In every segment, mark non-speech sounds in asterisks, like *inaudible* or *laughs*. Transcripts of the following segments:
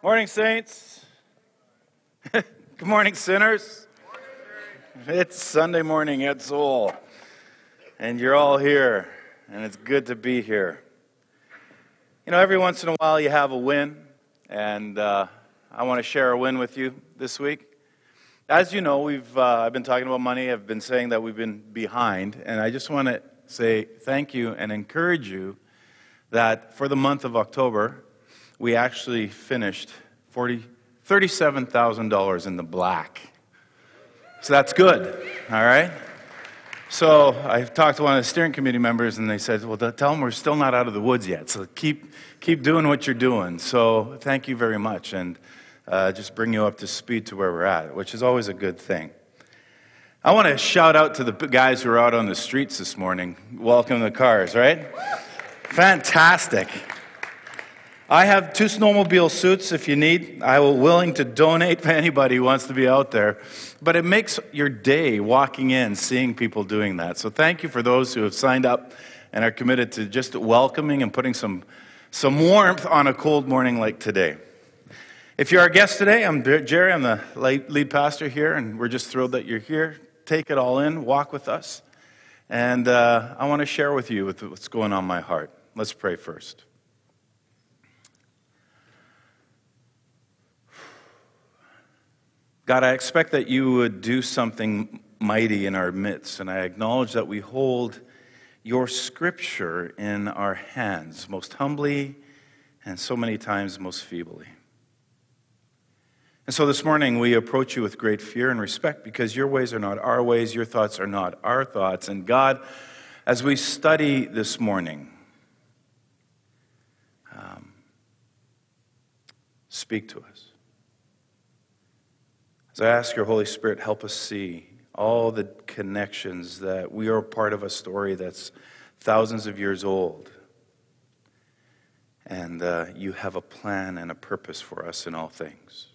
Morning, saints. *laughs* Good morning, sinners. It's Sunday morning at Soul, and you're all here, and it's good to be here. You know, every once in a while you have a win, and uh, I want to share a win with you this week. As you know, we've uh, I've been talking about money. I've been saying that we've been behind, and I just want to say thank you and encourage you that for the month of October we actually finished 40, $37,000 in the black. So that's good, all right? So I talked to one of the steering committee members, and they said, "Well, tell them we're still not out of the woods yet. So keep keep doing what you're doing." So thank you very much, and uh, just bring you up to speed to where we're at, which is always a good thing. I want to shout out to the guys who are out on the streets this morning, welcoming the cars. Right? Fantastic. I have two snowmobile suits if you need. I will willing to donate *laughs* for anybody who wants to be out there. But it makes your day walking in, seeing people doing that. So thank you for those who have signed up and are committed to just welcoming and putting some, some warmth on a cold morning like today. If you're our guest today, I'm Jerry. I'm the lead pastor here, and we're just thrilled that you're here. Take it all in, walk with us. And uh, I want to share with you what's going on my heart. Let's pray first. God, I expect that you would do something mighty in our midst, and I acknowledge that we hold your scripture in our hands, most humbly and so many times most feebly. And so this morning we approach you with great fear and respect because your ways are not our ways, your thoughts are not our thoughts. And God, as we study this morning, um, speak to us. So I ask your Holy Spirit, help us see all the connections that we are part of a story that's thousands of years old. And uh, you have a plan and a purpose for us in all things.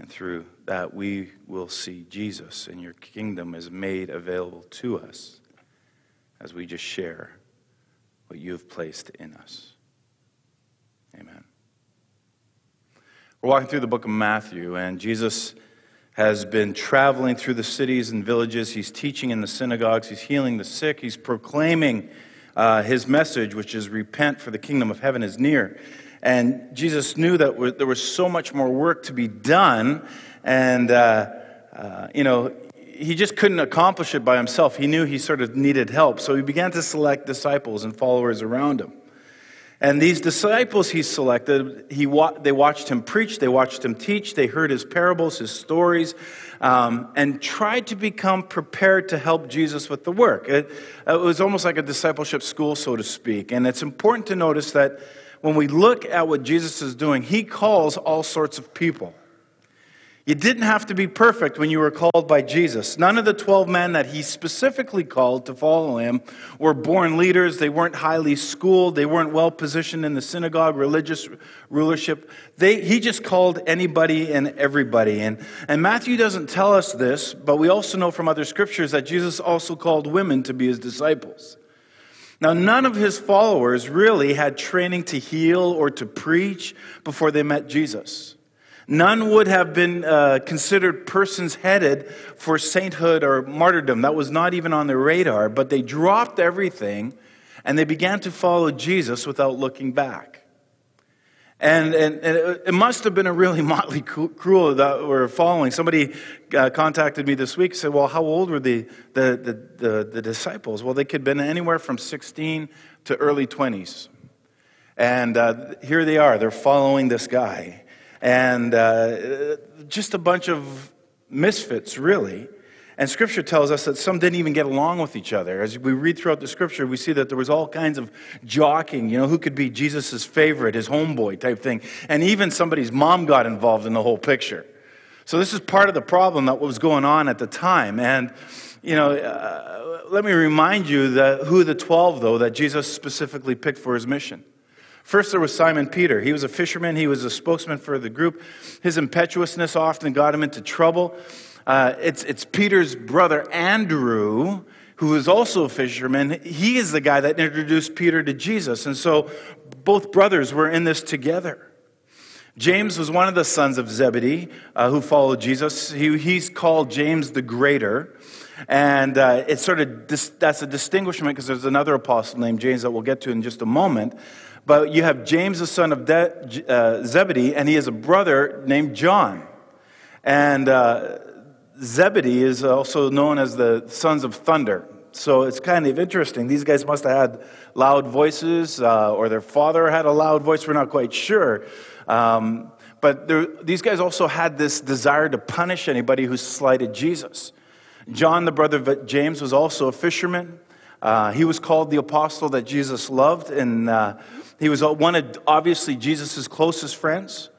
And through that, we will see Jesus, and your kingdom is made available to us as we just share what you have placed in us. Amen. We're walking through the book of Matthew, and Jesus has been traveling through the cities and villages. He's teaching in the synagogues, he's healing the sick, he's proclaiming uh, his message, which is repent, for the kingdom of heaven is near. And Jesus knew that there was so much more work to be done, and, uh, uh, you know, he just couldn't accomplish it by himself. He knew he sort of needed help. So he began to select disciples and followers around him. And these disciples he selected, he wa- they watched him preach, they watched him teach, they heard his parables, his stories, um, and tried to become prepared to help Jesus with the work. It, it was almost like a discipleship school, so to speak. And it's important to notice that when we look at what Jesus is doing, he calls all sorts of people. You didn't have to be perfect when you were called by Jesus. None of the 12 men that he specifically called to follow him were born leaders. They weren't highly schooled. They weren't well positioned in the synagogue, religious rulership. They, he just called anybody and everybody. And, and Matthew doesn't tell us this, but we also know from other scriptures that Jesus also called women to be his disciples. Now, none of his followers really had training to heal or to preach before they met Jesus. None would have been uh, considered persons headed for sainthood or martyrdom. That was not even on their radar, but they dropped everything and they began to follow Jesus without looking back. And, and, and it must have been a really *laughs* motley crew that were following. Somebody uh, contacted me this week and said, Well, how old were the, the, the, the, the disciples? Well, they could have been anywhere from 16 to early 20s. And uh, here they are, they're following this guy and uh, just a bunch of misfits, really. And scripture tells us that some didn't even get along with each other. As we read throughout the scripture, we see that there was all kinds of jockeying, you know, who could be Jesus' favorite, his homeboy type thing. And even somebody's mom got involved in the whole picture. So this is part of the problem that was going on at the time. And, you know, uh, let me remind you that who the 12, though, that Jesus specifically picked for his mission. First, there was Simon Peter. He was a fisherman, he was a spokesman for the group. His impetuousness often got him into trouble. Uh, it's, it's Peter's brother, Andrew, who is also a fisherman. He is the guy that introduced Peter to Jesus. And so both brothers were in this together. James was one of the sons of Zebedee uh, who followed Jesus. He, he's called James the Greater. And uh, it's sort of dis- that's a distinguishment because there's another apostle named James that we'll get to in just a moment. But you have James, the son of De- uh, Zebedee, and he has a brother named John. And uh, Zebedee is also known as the sons of thunder. So it's kind of interesting. These guys must have had loud voices, uh, or their father had a loud voice. We're not quite sure. Um, but there, these guys also had this desire to punish anybody who slighted Jesus. John, the brother of James, was also a fisherman. Uh, he was called the apostle that Jesus loved, and uh, he was one of obviously Jesus' closest friends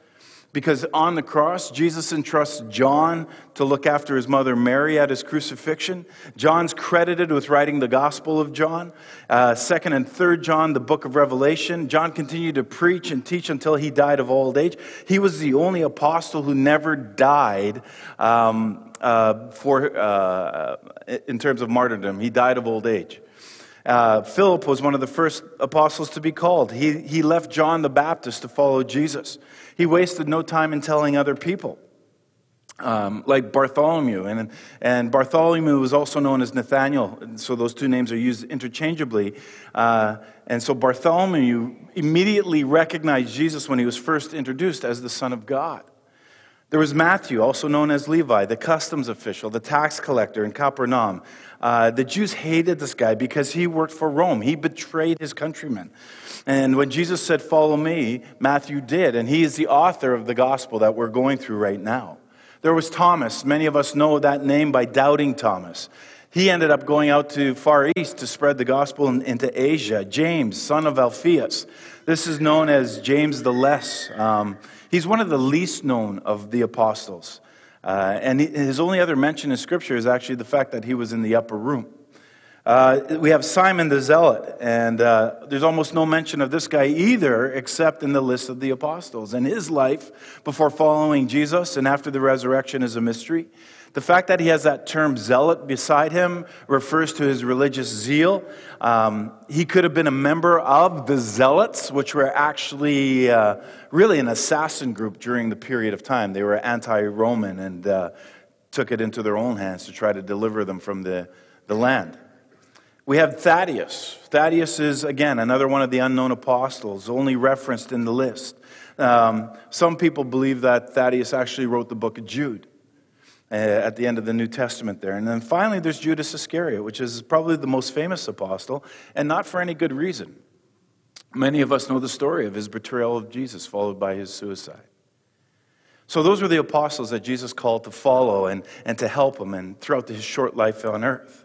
because on the cross, Jesus entrusts John to look after his mother Mary at his crucifixion. John's credited with writing the Gospel of John. Uh, second and third John, the book of Revelation. John continued to preach and teach until he died of old age. He was the only apostle who never died um, uh, for, uh, in terms of martyrdom. He died of old age. Uh, Philip was one of the first apostles to be called. He, he left John the Baptist to follow Jesus. He wasted no time in telling other people. Um, like Bartholomew. And, and Bartholomew was also known as Nathaniel, so those two names are used interchangeably. Uh, and so Bartholomew immediately recognized Jesus when he was first introduced as the Son of God. There was Matthew, also known as Levi, the customs official, the tax collector in Capernaum. Uh, the Jews hated this guy because he worked for Rome. He betrayed his countrymen. And when Jesus said, Follow me, Matthew did. And he is the author of the gospel that we're going through right now. There was Thomas. Many of us know that name by doubting Thomas. He ended up going out to Far East to spread the gospel in, into Asia. James, son of Alphaeus. This is known as James the Less. Um, he's one of the least known of the apostles. Uh, and his only other mention in Scripture is actually the fact that he was in the upper room. Uh, we have Simon the Zealot, and uh, there's almost no mention of this guy either, except in the list of the apostles. And his life before following Jesus and after the resurrection is a mystery. The fact that he has that term zealot beside him refers to his religious zeal. Um, he could have been a member of the zealots, which were actually uh, really an assassin group during the period of time. They were anti Roman and uh, took it into their own hands to try to deliver them from the, the land. We have Thaddeus. Thaddeus is, again, another one of the unknown apostles, only referenced in the list. Um, some people believe that Thaddeus actually wrote the book of Jude. Uh, at the end of the New Testament there. And then finally, there's Judas Iscariot, which is probably the most famous apostle, and not for any good reason. Many of us know the story of his betrayal of Jesus, followed by his suicide. So, those were the apostles that Jesus called to follow and, and to help him and throughout his short life on earth.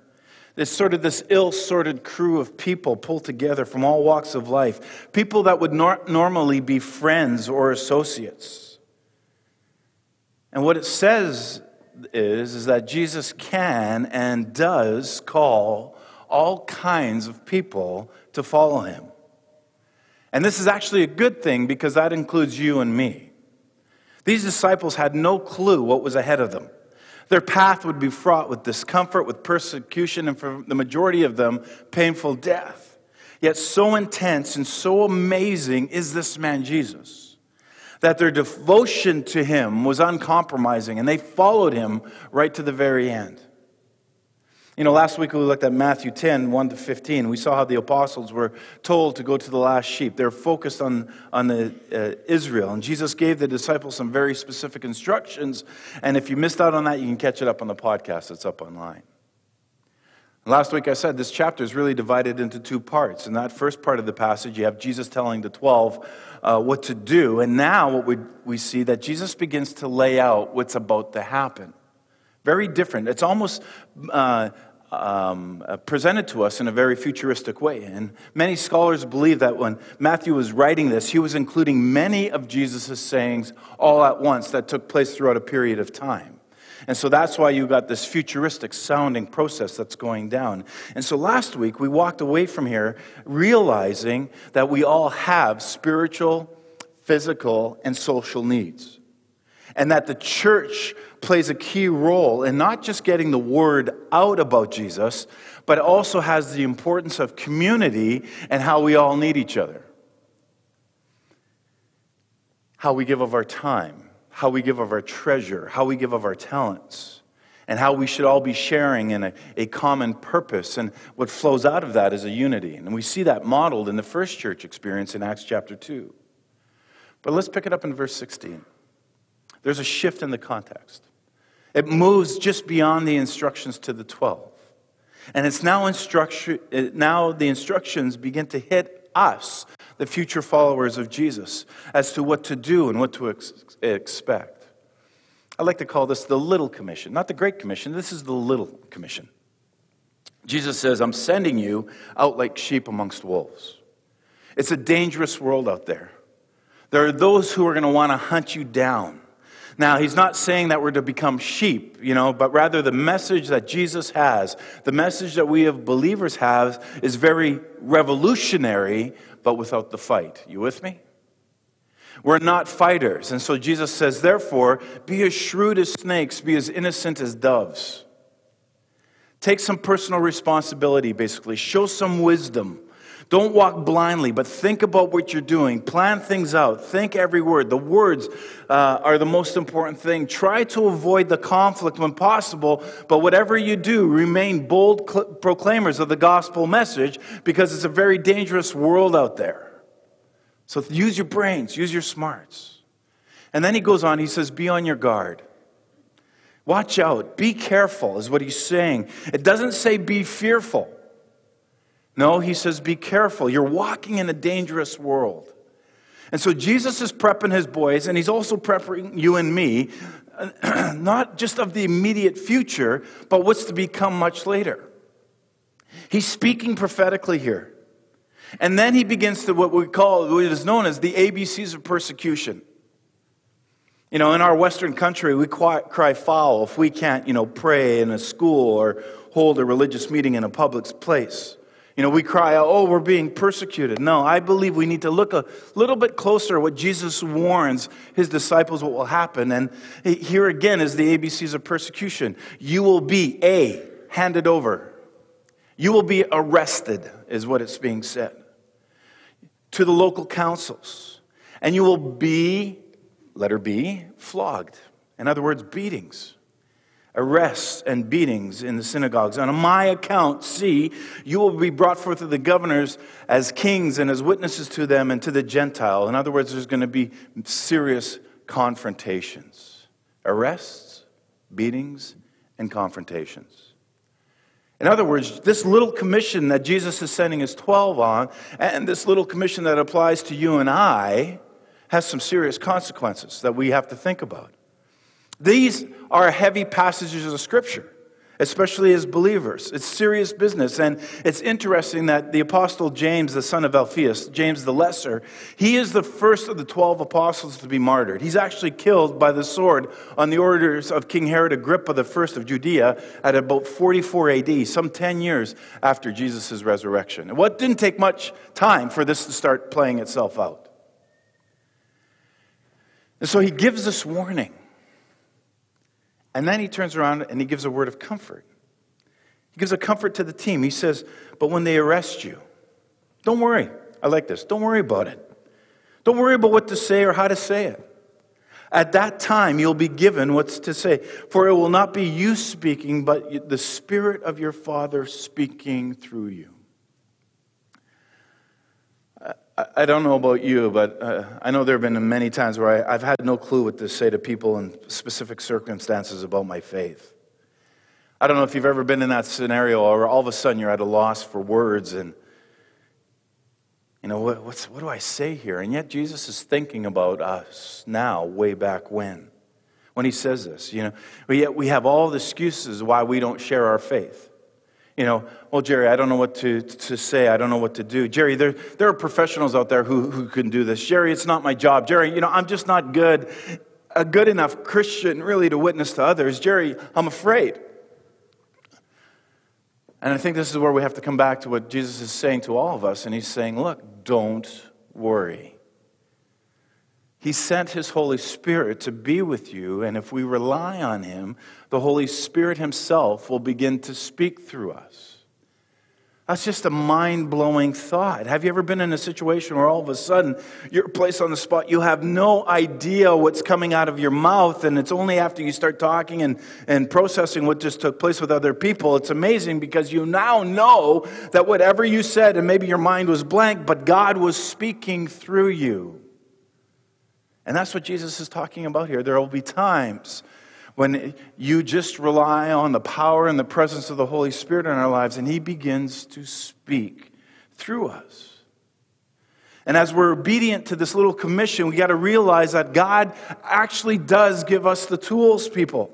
This sort of this ill-sorted crew of people pulled together from all walks of life, people that would nor- normally be friends or associates. And what it says is, is that Jesus can and does call all kinds of people to follow him. And this is actually a good thing because that includes you and me. These disciples had no clue what was ahead of them. Their path would be fraught with discomfort, with persecution, and for the majority of them, painful death. Yet, so intense and so amazing is this man Jesus that their devotion to him was uncompromising and they followed him right to the very end. You know, last week we looked at Matthew 10, 1 to 15. We saw how the apostles were told to go to the last sheep. They're focused on, on the, uh, Israel. And Jesus gave the disciples some very specific instructions. And if you missed out on that, you can catch it up on the podcast. It's up online. Last week I said this chapter is really divided into two parts. In that first part of the passage, you have Jesus telling the 12 uh, what to do. And now what we, we see that Jesus begins to lay out what's about to happen. Very different. It's almost uh, um, uh, presented to us in a very futuristic way. And many scholars believe that when Matthew was writing this, he was including many of Jesus' sayings all at once that took place throughout a period of time. And so that's why you got this futuristic sounding process that's going down. And so last week we walked away from here realizing that we all have spiritual, physical, and social needs. And that the church plays a key role in not just getting the word out about Jesus, but also has the importance of community and how we all need each other. how we give of our time, how we give of our treasure, how we give of our talents, and how we should all be sharing in a, a common purpose. And what flows out of that is a unity. And we see that modeled in the first church experience in Acts chapter 2. But let's pick it up in verse 16. There's a shift in the context. It moves just beyond the instructions to the 12. And it's now, instruction, now the instructions begin to hit us, the future followers of Jesus, as to what to do and what to ex- expect. I like to call this the little commission, not the great commission. This is the little commission. Jesus says, I'm sending you out like sheep amongst wolves. It's a dangerous world out there. There are those who are going to want to hunt you down. Now, he's not saying that we're to become sheep, you know, but rather the message that Jesus has, the message that we as believers have, is very revolutionary, but without the fight. You with me? We're not fighters. And so Jesus says, therefore, be as shrewd as snakes, be as innocent as doves. Take some personal responsibility, basically. Show some wisdom. Don't walk blindly, but think about what you're doing. Plan things out. Think every word. The words uh, are the most important thing. Try to avoid the conflict when possible, but whatever you do, remain bold cl- proclaimers of the gospel message because it's a very dangerous world out there. So use your brains, use your smarts. And then he goes on, he says, Be on your guard. Watch out. Be careful, is what he's saying. It doesn't say be fearful. No, he says, be careful. You're walking in a dangerous world. And so Jesus is prepping his boys, and he's also prepping you and me, *clears throat* not just of the immediate future, but what's to become much later. He's speaking prophetically here. And then he begins to what we call, what is known as the ABCs of persecution. You know, in our Western country, we cry foul if we can't, you know, pray in a school or hold a religious meeting in a public place. You know, we cry out, oh, we're being persecuted. No, I believe we need to look a little bit closer at what Jesus warns his disciples what will happen. And here again is the ABCs of persecution. You will be A, handed over. You will be arrested, is what it's being said, to the local councils. And you will be, letter B, flogged. In other words, beatings arrests and beatings in the synagogues. And on my account, see, you will be brought forth to the governors as kings and as witnesses to them and to the Gentile. In other words, there's going to be serious confrontations arrests, beatings, and confrontations. In other words, this little commission that Jesus is sending his 12 on, and this little commission that applies to you and I, has some serious consequences that we have to think about. These are heavy passages of Scripture, especially as believers. It's serious business. And it's interesting that the Apostle James, the son of Alphaeus, James the Lesser, he is the first of the 12 apostles to be martyred. He's actually killed by the sword on the orders of King Herod Agrippa I of Judea at about 44 AD, some 10 years after Jesus' resurrection. And what didn't take much time for this to start playing itself out. And so he gives this warning. And then he turns around and he gives a word of comfort. He gives a comfort to the team. He says, But when they arrest you, don't worry. I like this. Don't worry about it. Don't worry about what to say or how to say it. At that time, you'll be given what's to say. For it will not be you speaking, but the Spirit of your Father speaking through you. I don't know about you, but uh, I know there have been many times where I, have had no clue what to say to people in specific circumstances about my faith. I don't know if you've ever been in that scenario or all of a sudden you're at a loss for words and, you know, what, what do I say here? And yet Jesus is thinking about us now, way back when, when he says this. You know, but yet we have all the excuses why we don't share our faith. You know, well, Jerry, I don't know what to, to say. I don't know what to do. Jerry, there, there are professionals out there who, who can do this. Jerry, it's not my job. Jerry, you know, I'm just not good, a good enough Christian really to witness to others. Jerry, I'm afraid. And I think this is where we have to come back to what Jesus is saying to all of us. And he's saying, look, don't worry. He sent His Holy Spirit to be with you, and if we rely on Him, the Holy Spirit Himself will begin to speak through us. That's just a mind blowing thought. Have you ever been in a situation where all of a sudden you're placed on the spot? You have no idea what's coming out of your mouth, and it's only after you start talking and, and processing what just took place with other people. It's amazing because you now know that whatever you said, and maybe your mind was blank, but God was speaking through you. And that's what Jesus is talking about here. There will be times when you just rely on the power and the presence of the Holy Spirit in our lives, and He begins to speak through us. And as we're obedient to this little commission, we got to realize that God actually does give us the tools, people.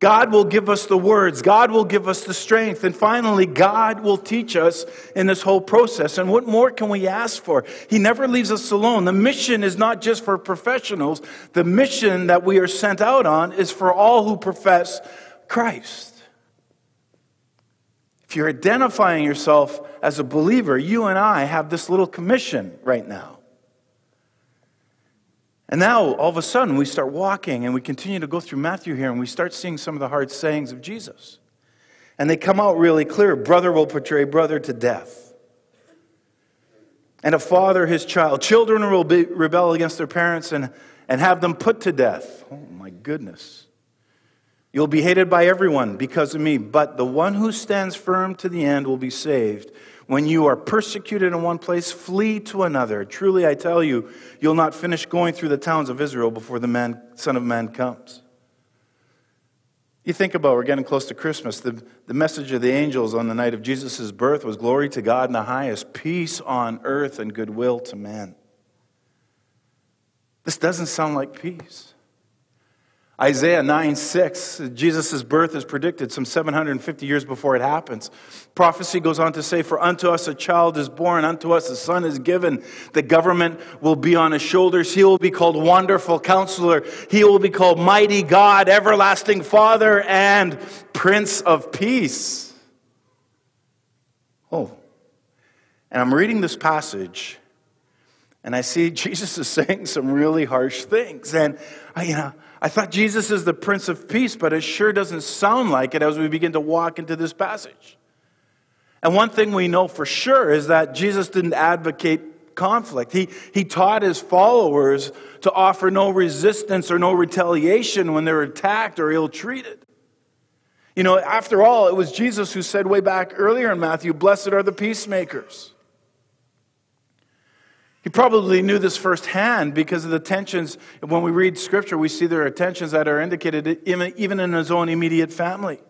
God will give us the words. God will give us the strength. And finally, God will teach us in this whole process. And what more can we ask for? He never leaves us alone. The mission is not just for professionals. The mission that we are sent out on is for all who profess Christ. If you're identifying yourself as a believer, you and I have this little commission right now. And now, all of a sudden, we start walking and we continue to go through Matthew here and we start seeing some of the hard sayings of Jesus. And they come out really clear brother will betray brother to death. And a father his child. Children will be, rebel against their parents and, and have them put to death. Oh, my goodness. You'll be hated by everyone because of me, but the one who stands firm to the end will be saved. When you are persecuted in one place, flee to another. Truly, I tell you, you'll not finish going through the towns of Israel before the man, Son of Man comes. You think about, we're getting close to Christmas. The, the message of the angels on the night of Jesus' birth was glory to God in the highest, peace on earth, and goodwill to men. This doesn't sound like peace. Isaiah 9 6, Jesus' birth is predicted some 750 years before it happens. Prophecy goes on to say, For unto us a child is born, unto us a son is given. The government will be on his shoulders. He will be called Wonderful Counselor. He will be called Mighty God, Everlasting Father, and Prince of Peace. Oh. And I'm reading this passage, and I see *laughs* Jesus is saying some really harsh things. And, I, you know, I thought Jesus is the Prince of Peace, but it sure doesn't sound like it as we begin to walk into this passage. And one thing we know for sure is that Jesus didn't advocate conflict. He, he taught his followers to offer no resistance or no retaliation when they're attacked or ill treated. You know, after all, it was Jesus who said way back earlier in Matthew, Blessed are the peacemakers. He probably knew this firsthand because of the tensions. When we read scripture, we see there are tensions that are indicated even in his own immediate family.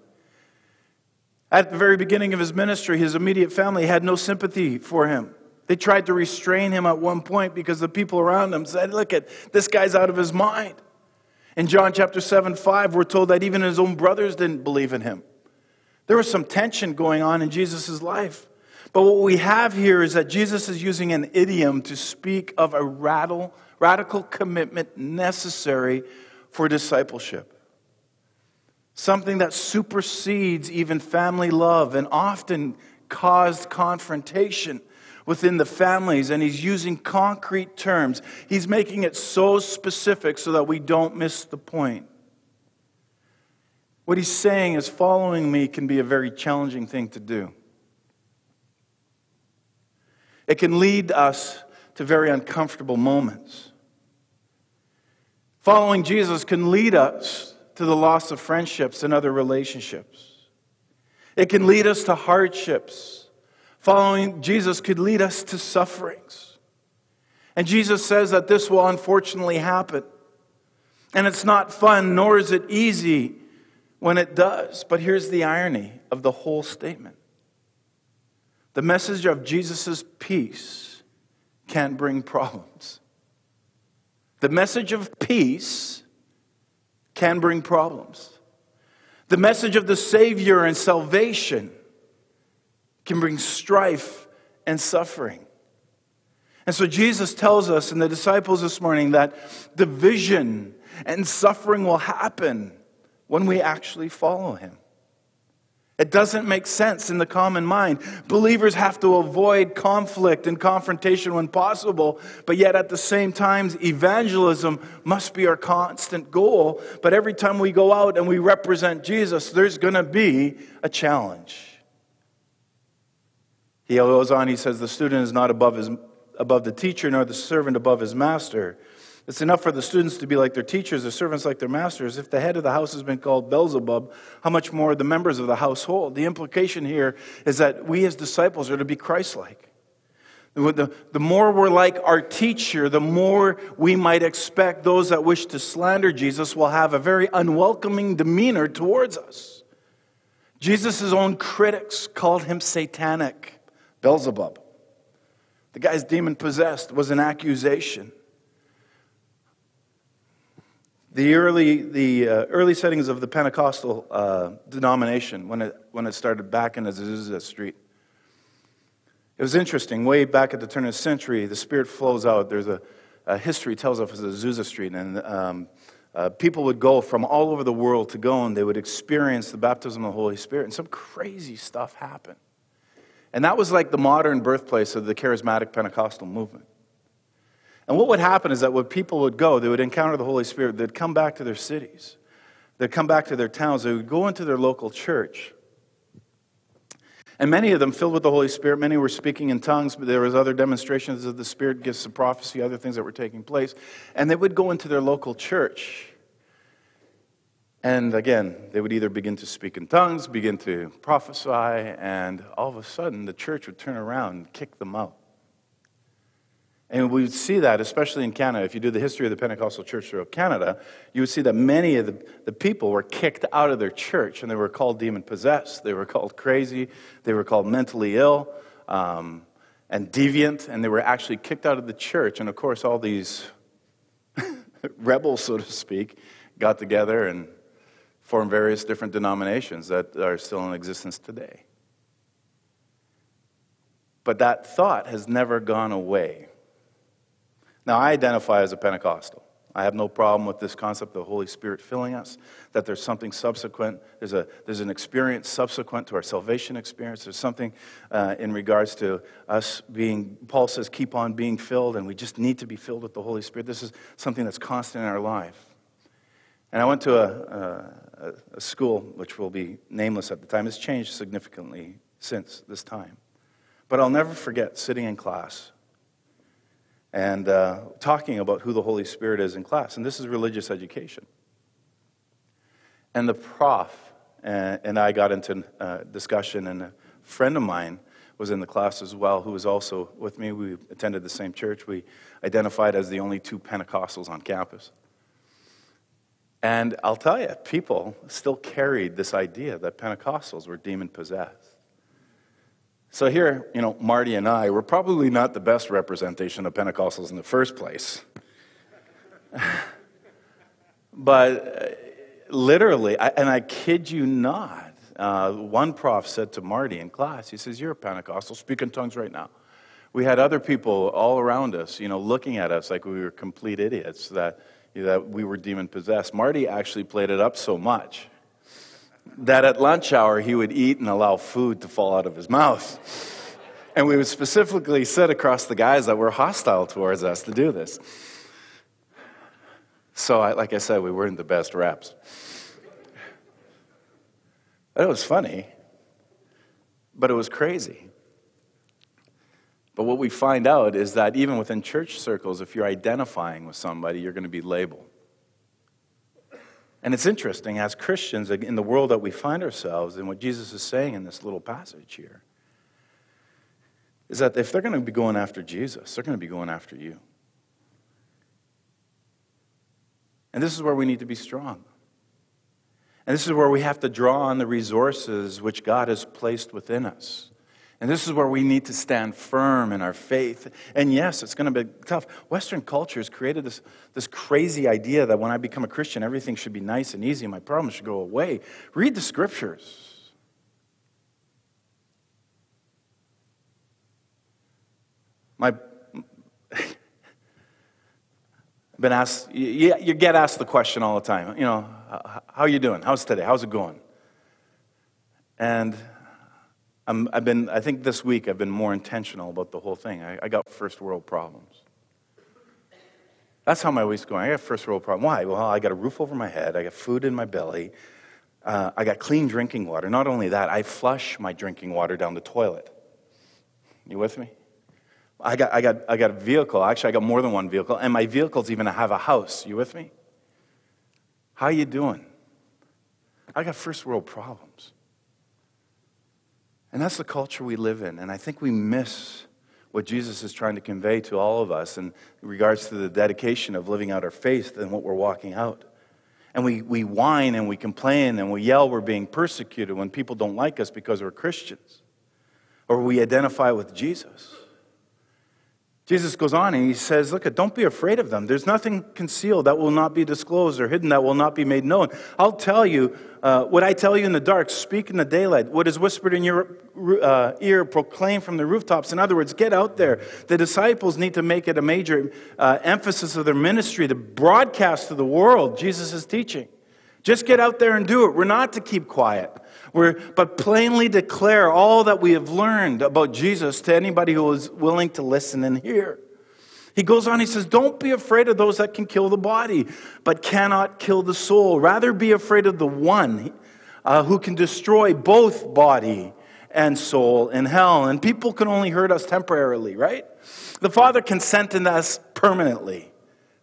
At the very beginning of his ministry, his immediate family had no sympathy for him. They tried to restrain him at one point because the people around him said, Look at this guy's out of his mind. In John chapter 7, 5, we're told that even his own brothers didn't believe in him. There was some tension going on in Jesus' life. But what we have here is that Jesus is using an idiom to speak of a radical, radical commitment necessary for discipleship. Something that supersedes even family love and often caused confrontation within the families. And he's using concrete terms. He's making it so specific so that we don't miss the point. What he's saying is following me can be a very challenging thing to do. It can lead us to very uncomfortable moments. Following Jesus can lead us to the loss of friendships and other relationships. It can lead us to hardships. Following Jesus could lead us to sufferings. And Jesus says that this will unfortunately happen. And it's not fun, nor is it easy when it does. But here's the irony of the whole statement the message of Jesus' peace can bring problems. The message of peace can bring problems. The message of the Savior and salvation can bring strife and suffering. And so Jesus tells us and the disciples this morning that division and suffering will happen when we actually follow him. It doesn't make sense in the common mind. Believers have to avoid conflict and confrontation when possible, but yet at the same time, evangelism must be our constant goal. But every time we go out and we represent Jesus, there's going to be a challenge. He goes on, he says, The student is not above, his, above the teacher, nor the servant above his master. It's enough for the students to be like their teachers, the servants like their masters. If the head of the house has been called Beelzebub, how much more the members of the household? The implication here is that we as disciples are to be Christ like. The, the more we're like our teacher, the more we might expect those that wish to slander Jesus will have a very unwelcoming demeanor towards us. Jesus' own critics called him satanic. Beelzebub. The guy's demon possessed was an accusation. The early, the, uh, early settings of the Pentecostal uh, denomination, when it, when it started back in Azusa Street, it was interesting. Way back at the turn of the century, the Spirit flows out. There's a, a history tells us it's Azusa Street, and um, uh, people would go from all over the world to go, and they would experience the baptism of the Holy Spirit, and some crazy stuff happened. And that was like the modern birthplace of the charismatic Pentecostal movement. And what would happen is that when people would go, they would encounter the Holy Spirit, they'd come back to their cities, they'd come back to their towns, they would go into their local church. And many of them filled with the Holy Spirit, many were speaking in tongues, but there was other demonstrations of the Spirit, gifts of prophecy, other things that were taking place. And they would go into their local church and again, they would either begin to speak in tongues, begin to prophesy, and all of a sudden the church would turn around and kick them out. And we would see that, especially in Canada. If you do the history of the Pentecostal church throughout Canada, you would see that many of the, the people were kicked out of their church and they were called demon possessed. They were called crazy. They were called mentally ill um, and deviant. And they were actually kicked out of the church. And of course, all these *laughs* rebels, so to speak, got together and formed various different denominations that are still in existence today. But that thought has never gone away. Now, I identify as a Pentecostal. I have no problem with this concept of the Holy Spirit filling us, that there's something subsequent, there's, a, there's an experience subsequent to our salvation experience. There's something uh, in regards to us being, Paul says, keep on being filled, and we just need to be filled with the Holy Spirit. This is something that's constant in our life. And I went to a, a, a, school, which will be nameless at the time. It's changed significantly since this time. But I'll never forget sitting in class and uh, talking about who the Holy Spirit is in class. And this is religious education. And the prof and, uh, and I got into uh, discussion, and a friend of mine was in the class as well, who was also with me. We attended the same church. We identified as the only two Pentecostals on campus. And I'll tell you, people still carried this idea that Pentecostals were demon possessed. So here, you know, Marty and I were probably not the best representation of Pentecostals in the first place. *sighs* but uh, literally, I, and I kid you not, uh, one prof said to Marty in class, he says, You're a Pentecostal, speak in tongues right now. We had other people all around us, you know, looking at us like we were complete idiots that that we were demon possessed. Marty actually played it up so much that at lunch hour he would eat and allow food to fall out of his mouth. And we would specifically sit across the guys that were hostile towards us to do this. So, I, like I said, we weren't the best reps. It was funny, but it was crazy. But what we find out is that even within church circles, if you're identifying with somebody, you're going to be labeled. And it's interesting, as Christians, in the world that we find ourselves, and what Jesus is saying in this little passage here, is that if they're going to be going after Jesus, they're going to be going after you. And this is where we need to be strong. And this is where we have to draw on the resources which God has placed within us. And this is where we need to stand firm in our faith. And yes, it's going to be tough. Western culture has created this, this crazy idea that when I become a Christian, everything should be nice and easy and my problems should go away. Read the scriptures. My, I've *laughs* been asked, you, you get asked the question all the time, you know, how are you doing? How's today? How's it going? And i have been, I think this week I've been more intentional about the whole thing. I, I got first world problems. That's how my week's going. I got first world problem. Why? Well, I got a roof over my head. I got food in my belly. Uh, I got clean drinking water. Not only that, I flush my drinking water down the toilet. You with me? I got, I, got, I got a vehicle. Actually, I got more than one vehicle. And my vehicles even have a house. You with me? How you doing? I got first world problems. And that's the culture we live in. And I think we miss what Jesus is trying to convey to all of us in regards to the dedication of living out our faith and what we're walking out. And we, we whine and we complain and we yell we're being persecuted when people don't like us because we're Christians or we identify with Jesus. Jesus goes on and he says, Look, don't be afraid of them. There's nothing concealed that will not be disclosed or hidden that will not be made known. I'll tell you uh, what I tell you in the dark, speak in the daylight. What is whispered in your uh, ear, proclaim from the rooftops. In other words, get out there. The disciples need to make it a major uh, emphasis of their ministry to broadcast to the world Jesus' teaching. Just get out there and do it. We're not to keep quiet. We're, but plainly declare all that we have learned about Jesus to anybody who is willing to listen and hear. He goes on, he says, Don't be afraid of those that can kill the body, but cannot kill the soul. Rather, be afraid of the one uh, who can destroy both body and soul in hell. And people can only hurt us temporarily, right? The Father can sentence us permanently.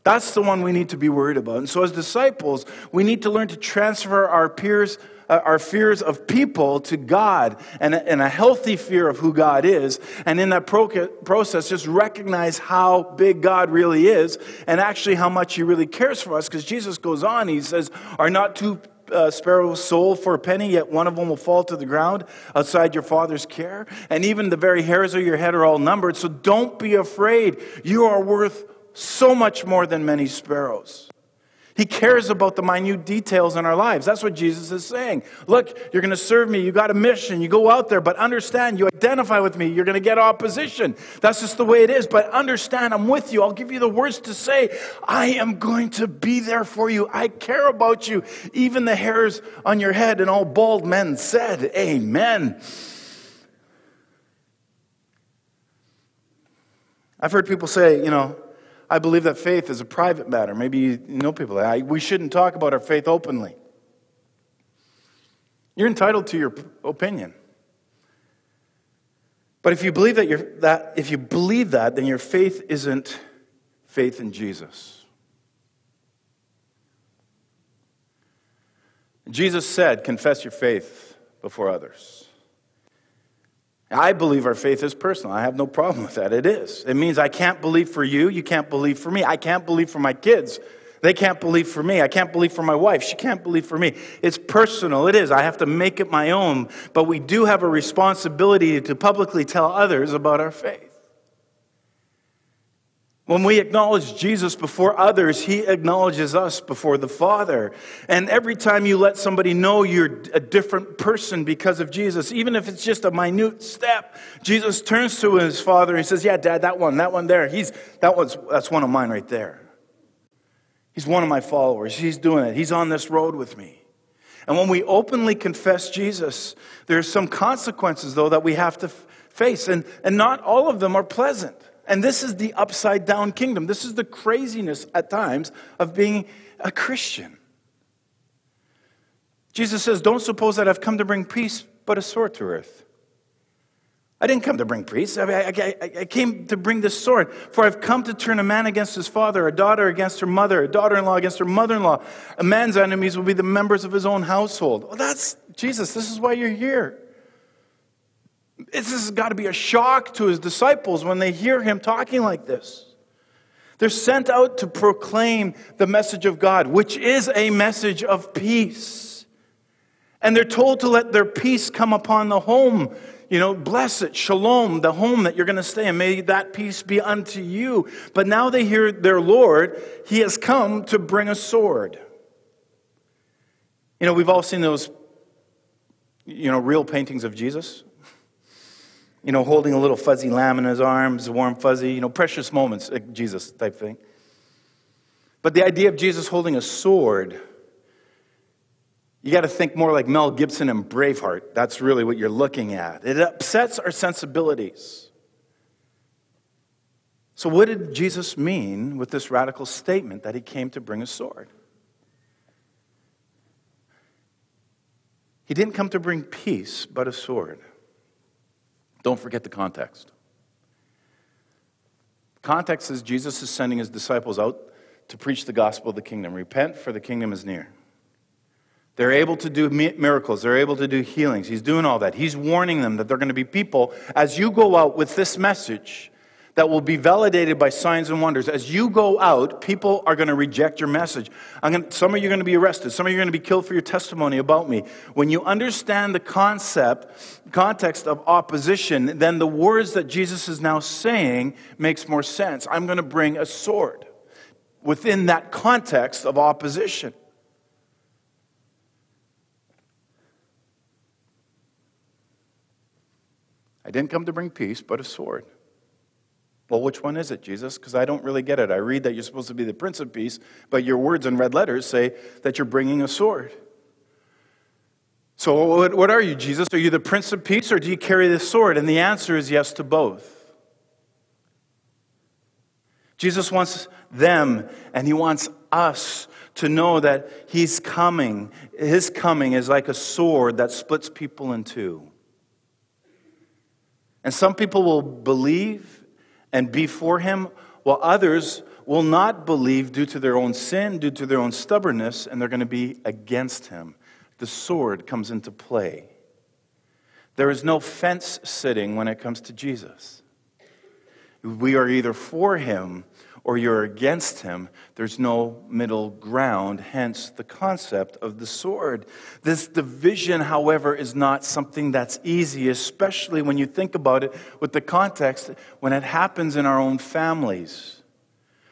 That's the one we need to be worried about. And so, as disciples, we need to learn to transfer our peers uh, our fears of people to God and a, and a healthy fear of who God is. And in that pro- process, just recognize how big God really is and actually how much He really cares for us. Because Jesus goes on, He says, Are not two uh, sparrows sold for a penny, yet one of them will fall to the ground outside your father's care. And even the very hairs of your head are all numbered. So don't be afraid. You are worth so much more than many sparrows. He cares about the minute details in our lives. That's what Jesus is saying. Look, you're going to serve me. You got a mission. You go out there, but understand you identify with me. You're going to get opposition. That's just the way it is. But understand I'm with you. I'll give you the words to say. I am going to be there for you. I care about you. Even the hairs on your head. And all bald men said, Amen. I've heard people say, you know, I believe that faith is a private matter. Maybe you know people. I, we shouldn't talk about our faith openly. You're entitled to your opinion. But if you believe that, you're, that if you believe that, then your faith isn't faith in Jesus. Jesus said, "Confess your faith before others." I believe our faith is personal. I have no problem with that. It is. It means I can't believe for you. You can't believe for me. I can't believe for my kids. They can't believe for me. I can't believe for my wife. She can't believe for me. It's personal. It is. I have to make it my own. But we do have a responsibility to publicly tell others about our faith. When we acknowledge Jesus before others, he acknowledges us before the Father. And every time you let somebody know you're a different person because of Jesus, even if it's just a minute step, Jesus turns to his Father and says, Yeah, Dad, that one, that one there, he's, that one's, that's one of mine right there. He's one of my followers. He's doing it. He's on this road with me. And when we openly confess Jesus, there's some consequences, though, that we have to face. And, and not all of them are pleasant. And this is the upside down kingdom. This is the craziness at times of being a Christian. Jesus says, Don't suppose that I've come to bring peace, but a sword to earth. I didn't come to bring peace. I, mean, I, I, I, came to bring this sword. For I've come to turn a man against his father, a daughter against her mother, a daughter in law against her mother in law. A man's enemies will be the members of his own household. Well, that's Jesus. This is why you're here. This has got to be a shock to his disciples when they hear him talking like this. They're sent out to proclaim the message of God, which is a message of peace. And they're told to let their peace come upon the home. You know, bless it, shalom, the home that you're going to stay in. May that peace be unto you. But now they hear their Lord, He has come to bring a sword. You know, we've all seen those, you know, real paintings of Jesus you know, holding a little fuzzy lamb in his arms, warm fuzzy, you know, precious moments, like Jesus type thing. But the idea of Jesus holding a sword, you got to think more like Mel Gibson and Braveheart. That's really what you're looking at. It upsets our sensibilities. So, what did Jesus mean with this radical statement that he came to bring a sword? He didn't come to bring peace, but a sword. Don't forget the context. Context is Jesus is sending his disciples out to preach the gospel of the kingdom. Repent, for the kingdom is near. They're able to do miracles. They're able to do healings. He's doing all that. He's warning them that they're going to be people, as you go out with this message, that will be validated by signs and wonders. As you go out, people are going to reject your message. Gonna, some of you are going to be arrested. Some of you are going to be killed for your testimony about me. When you understand the concept, context of opposition, then the words that Jesus is now saying makes more sense. I'm going to bring a sword within that context of opposition. I didn't come to bring peace, but a sword. Well, which one is it, Jesus? Because I don't really get it. I read that you're supposed to be the Prince of Peace, but your words in red letters say that you're bringing a sword. So, what, are you, Jesus? Are you the Prince of Peace or do you carry the sword? And the answer is yes to both. Jesus wants them and he wants us to know that he's coming. His coming is like a sword that splits people in two. And some people will believe and be for him, while others will not believe due to their own sin, due to their own stubbornness, and they're going to be against him. The sword comes into play. There is no fence sitting when it comes to Jesus. We are either for him or you're against him. There's no middle ground, hence the concept of the sword. This division, however, is not something that's easy, especially when you think about it with the context when it happens in our own families,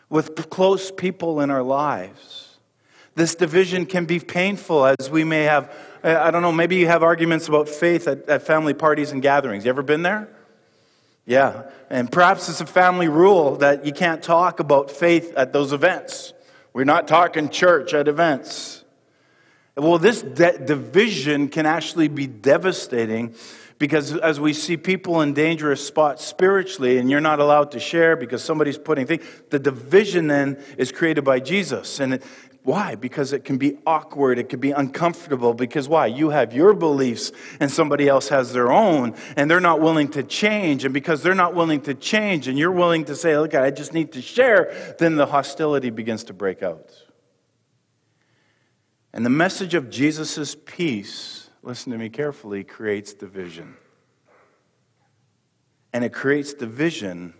with close people in our lives. This division can be painful as we may have, I don't know, maybe you have arguments about faith at, at family parties and gatherings. You ever been there? Yeah, and perhaps it's a family rule that you can't talk about faith at those events. We're not talking church at events. Well, this de- division can actually be devastating because as we see people in dangerous spots spiritually and you're not allowed to share because somebody's putting things, the division then is created by Jesus. And it, why? Because it can be awkward, it can be uncomfortable. Because why? You have your beliefs and somebody else has their own, and they're not willing to change. And because they're not willing to change, and you're willing to say, Look, I just need to share, then the hostility begins to break out. And the message of Jesus' peace, listen to me carefully, creates division. And it creates division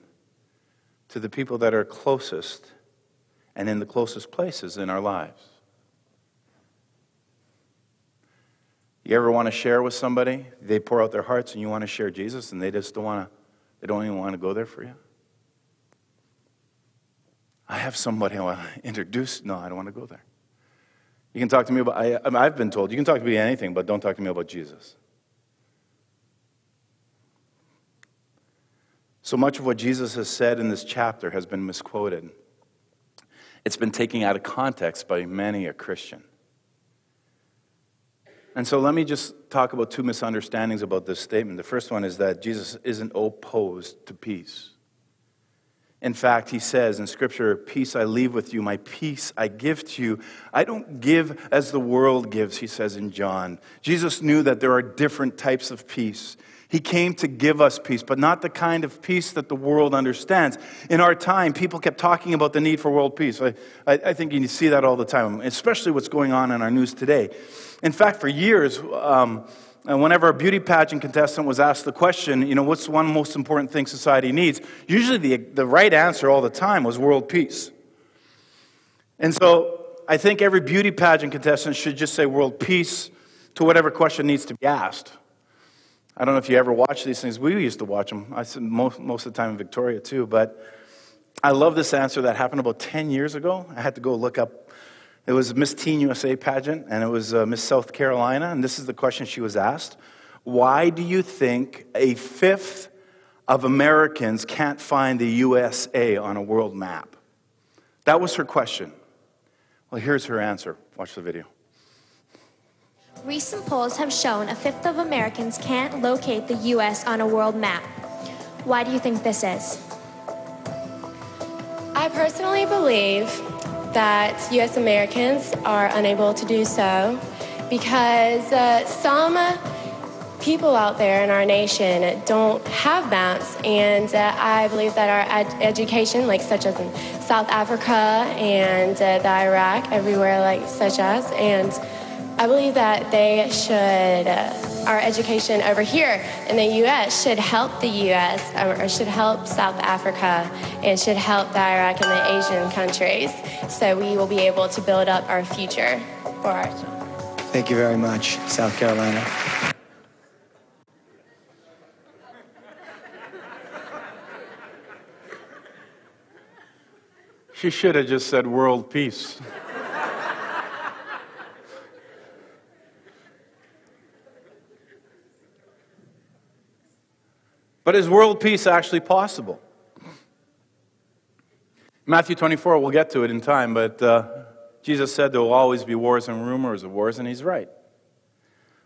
to the people that are closest and in the closest places in our lives. You ever want to share with somebody? They pour out their hearts and you want to share Jesus and they just don't want to, they don't even want to go there for you? I have somebody I want to *laughs* introduce. No, I don't want to go there. You can talk to me about, I, I've been told, you can talk to me anything, but don't talk to me about Jesus. So much of what Jesus has said in this chapter has been misquoted. It's been taken out of context by many a Christian. And so let me just talk about two misunderstandings about this statement. The first one is that Jesus isn't opposed to peace. In fact, he says in Scripture, Peace I leave with you, my peace I give to you. I don't give as the world gives, he says in John. Jesus knew that there are different types of peace. He came to give us peace, but not the kind of peace that the world understands. In our time, people kept talking about the need for world peace. I, I, I think you see that all the time, especially what's going on in our news today. In fact, for years, um, whenever a beauty pageant contestant was asked the question, you know, what's one most important thing society needs? Usually the, the right answer all the time was world peace. And so I think every beauty pageant contestant should just say world peace to whatever question needs to be asked. I don't know if you ever watch these things. We used to watch them. I said most, most of the time in Victoria too. But I love this answer that happened about 10 years ago. I had to go look up. It was Miss Teen USA pageant, and it was uh, Miss South Carolina. And this is the question she was asked Why do you think a fifth of Americans can't find the USA on a world map? That was her question. Well, here's her answer. Watch the video. Recent polls have shown a fifth of Americans can't locate the U.S. on a world map. Why do you think this is? I personally believe that U.S. Americans are unable to do so because uh, some people out there in our nation don't have maps, and uh, I believe that our ed- education, like such as in South Africa and uh, the Iraq, everywhere like such as, and I believe that they should, uh, our education over here in the U.S. should help the U.S. or should help South Africa and should help the Iraq and the Asian countries, so we will be able to build up our future for our children. Thank you very much, South Carolina. She should have just said world peace. But is world peace actually possible? Matthew 24, we'll get to it in time, but uh, Jesus said there will always be wars and rumors of wars, and he's right.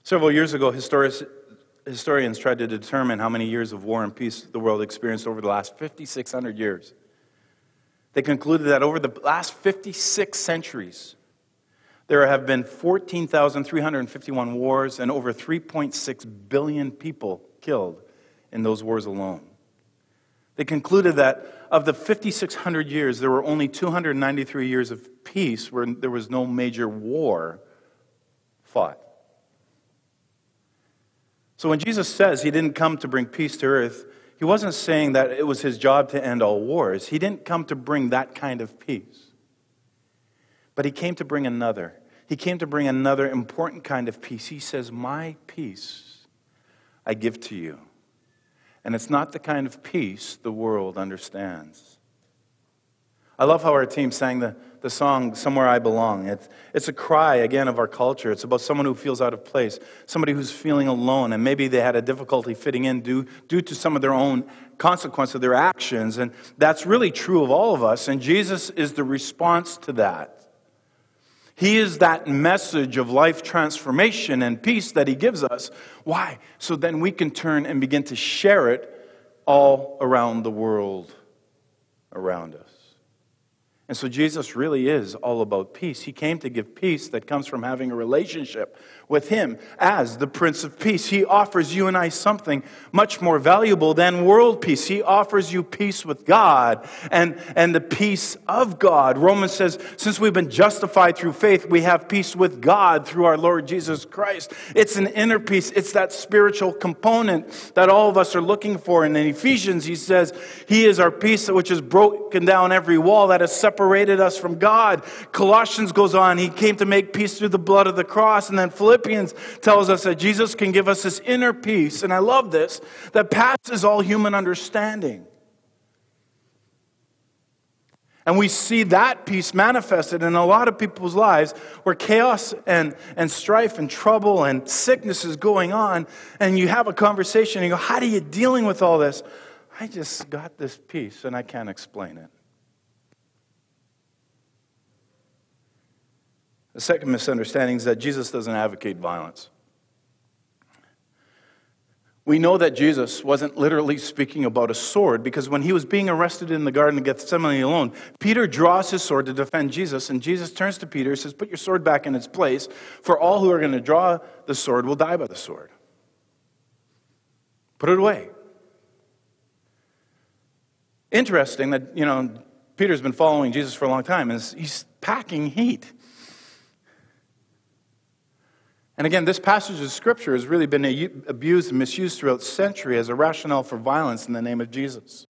Several years ago, historians tried to determine how many years of war and peace the world experienced over the last 5,600 years. They concluded that over the last 56 centuries, there have been 14,351 wars and over 3.6 billion people killed in those wars alone. They concluded that of the 5,600 years, there were only 293 years of peace where there was no major war fought. So when Jesus says he didn't come to bring peace to earth, he wasn't saying that it was his job to end all wars. He didn't come to bring that kind of peace. But he came to bring another. He came to bring another important kind of peace. He says, My peace I give to you. And it's not the kind of peace the world understands. I love how our team sang the, the song Somewhere I Belong. It's, it's a cry, again, of our culture. It's about someone who feels out of place, somebody who's feeling alone, and maybe they had a difficulty fitting in due, due to some of their own consequence of their actions. And that's really true of all of us. And Jesus is the response to that. He is that message of life transformation and peace that He gives us. Why? So then we can turn and begin to share it all around the world around us. And so Jesus really is all about peace. He came to give peace that comes from having a relationship with Him as the Prince of Peace. He offers you and I something much more valuable than world peace. He offers you peace with God and, and the peace of God. Romans says, since we've been justified through faith, we have peace with God through our Lord Jesus Christ. It's an inner peace, it's that spiritual component that all of us are looking for. And in Ephesians, he says, He is our peace which has broken down every wall that has separated us from God. Colossians goes on, He came to make peace through the blood of the cross. And then Philippians Philippians tells us that Jesus can give us this inner peace, and I love this, that passes all human understanding. And we see that peace manifested in a lot of people's lives where chaos and, and strife and trouble and sickness is going on. And you have a conversation and you go, How are you dealing with all this? I just got this peace and I can't explain it. The second misunderstanding is that Jesus doesn't advocate violence. We know that Jesus wasn't literally speaking about a sword because when he was being arrested in the Garden of Gethsemane alone, Peter draws his sword to defend Jesus, and Jesus turns to Peter and says, Put your sword back in its place, for all who are going to draw the sword will die by the sword. Put it away. Interesting that, you know, Peter's been following Jesus for a long time, and he's packing heat. And again, this passage of Scripture has really been abused and misused throughout century as a rationale for violence in the name of Jesus.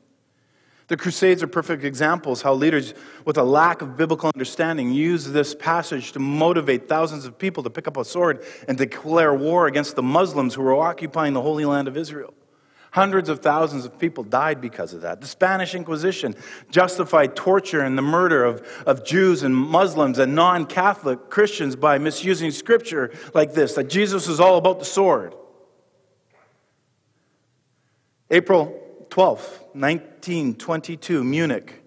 The Crusades are perfect examples how leaders with a lack of biblical understanding use this passage to motivate thousands of people to pick up a sword and declare war against the Muslims who were occupying the Holy Land of Israel. Hundreds of thousands of people died because of that. The Spanish Inquisition justified torture and the murder of, of Jews and Muslims and non Catholic Christians by misusing scripture like this that Jesus is all about the sword. April 12th, 1922, Munich.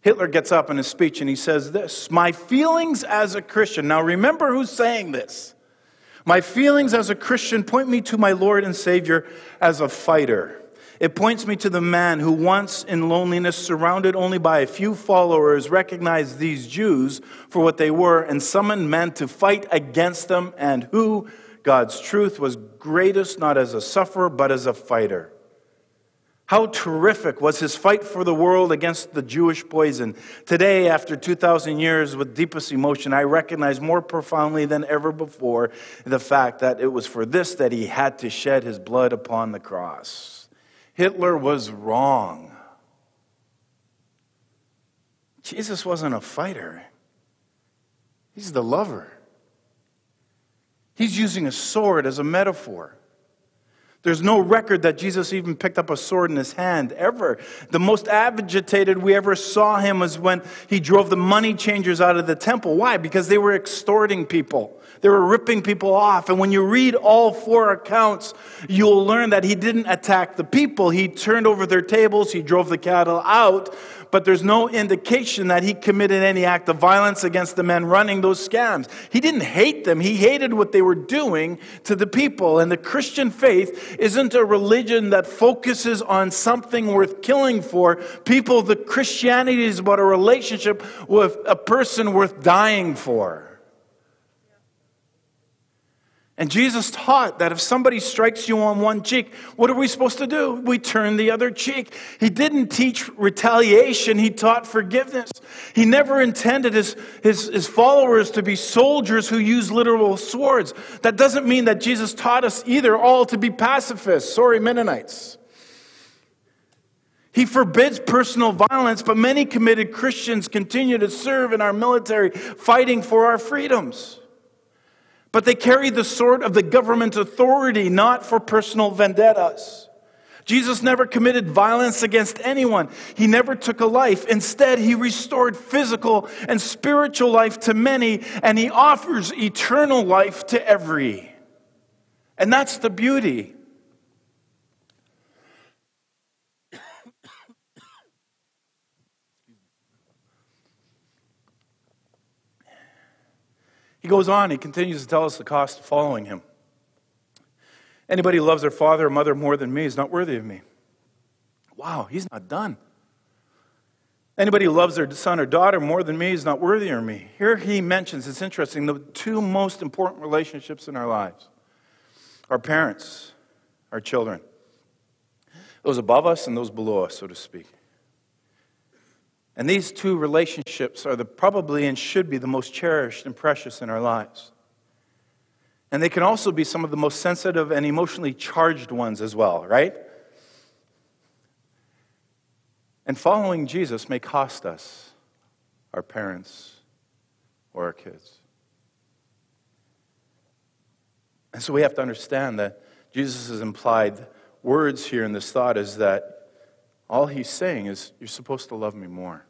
Hitler gets up in his speech and he says this My feelings as a Christian. Now remember who's saying this. My feelings as a Christian point me to my Lord and Savior as a fighter. It points me to the man who once in loneliness, surrounded only by a few followers, recognized these Jews for what they were and summoned men to fight against them and who God's truth was greatest not as a sufferer, but as a fighter. How terrific was his fight for the world against the Jewish poison. Today, after 2,000 years, with deepest emotion, I recognize more profoundly than ever before the fact that it was for this that he had to shed his blood upon the cross. Hitler was wrong. Jesus wasn't a fighter, he's the lover. He's using a sword as a metaphor. There's no record that Jesus even picked up a sword in his hand ever. The most agitated we ever saw him was when he drove the money changers out of the temple. Why? Because they were extorting people. They were ripping people off. And when you read all four accounts, you'll learn that he didn't attack the people. He turned over their tables, he drove the cattle out, but there's no indication that he committed any act of violence against the men running those scams. He didn't hate them, he hated what they were doing to the people. And the Christian faith isn't a religion that focuses on something worth killing for. People, the Christianity is about a relationship with a person worth dying for. And Jesus taught that if somebody strikes you on one cheek, what are we supposed to do? We turn the other cheek. He didn't teach retaliation, he taught forgiveness. He never intended his, his, his followers to be soldiers who use literal swords. That doesn't mean that Jesus taught us either all to be pacifists. Sorry, Mennonites. He forbids personal violence, but many committed Christians continue to serve in our military, fighting for our freedoms. But they carry the sword of the government authority, not for personal vendettas. Jesus never committed violence against anyone. He never took a life. Instead, he restored physical and spiritual life to many, and he offers eternal life to every. And that's the beauty. He goes on, he continues to tell us the cost of following him. Anybody who loves their father or mother more than me is not worthy of me. Wow, he's not done. Anybody who loves their son or daughter more than me is not worthy of me. Here he mentions, it's interesting, the two most important relationships in our lives our parents, our children, those above us and those below us, so to speak. And these two relationships are the, probably and should be the most cherished and precious in our lives. And they can also be some of the most sensitive and emotionally charged ones as well, right? And following Jesus may cost us our parents or our kids. And so we have to understand that Jesus' implied words here in this thought is that all he's saying is, You're supposed to love me more.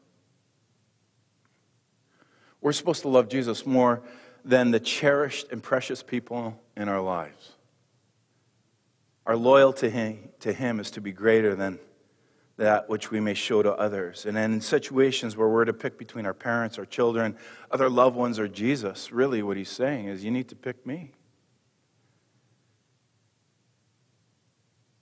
We're supposed to love Jesus more than the cherished and precious people in our lives. Our loyalty to him, to him is to be greater than that which we may show to others. And in situations where we're to pick between our parents, our children, other loved ones, or Jesus, really what he's saying is, You need to pick me.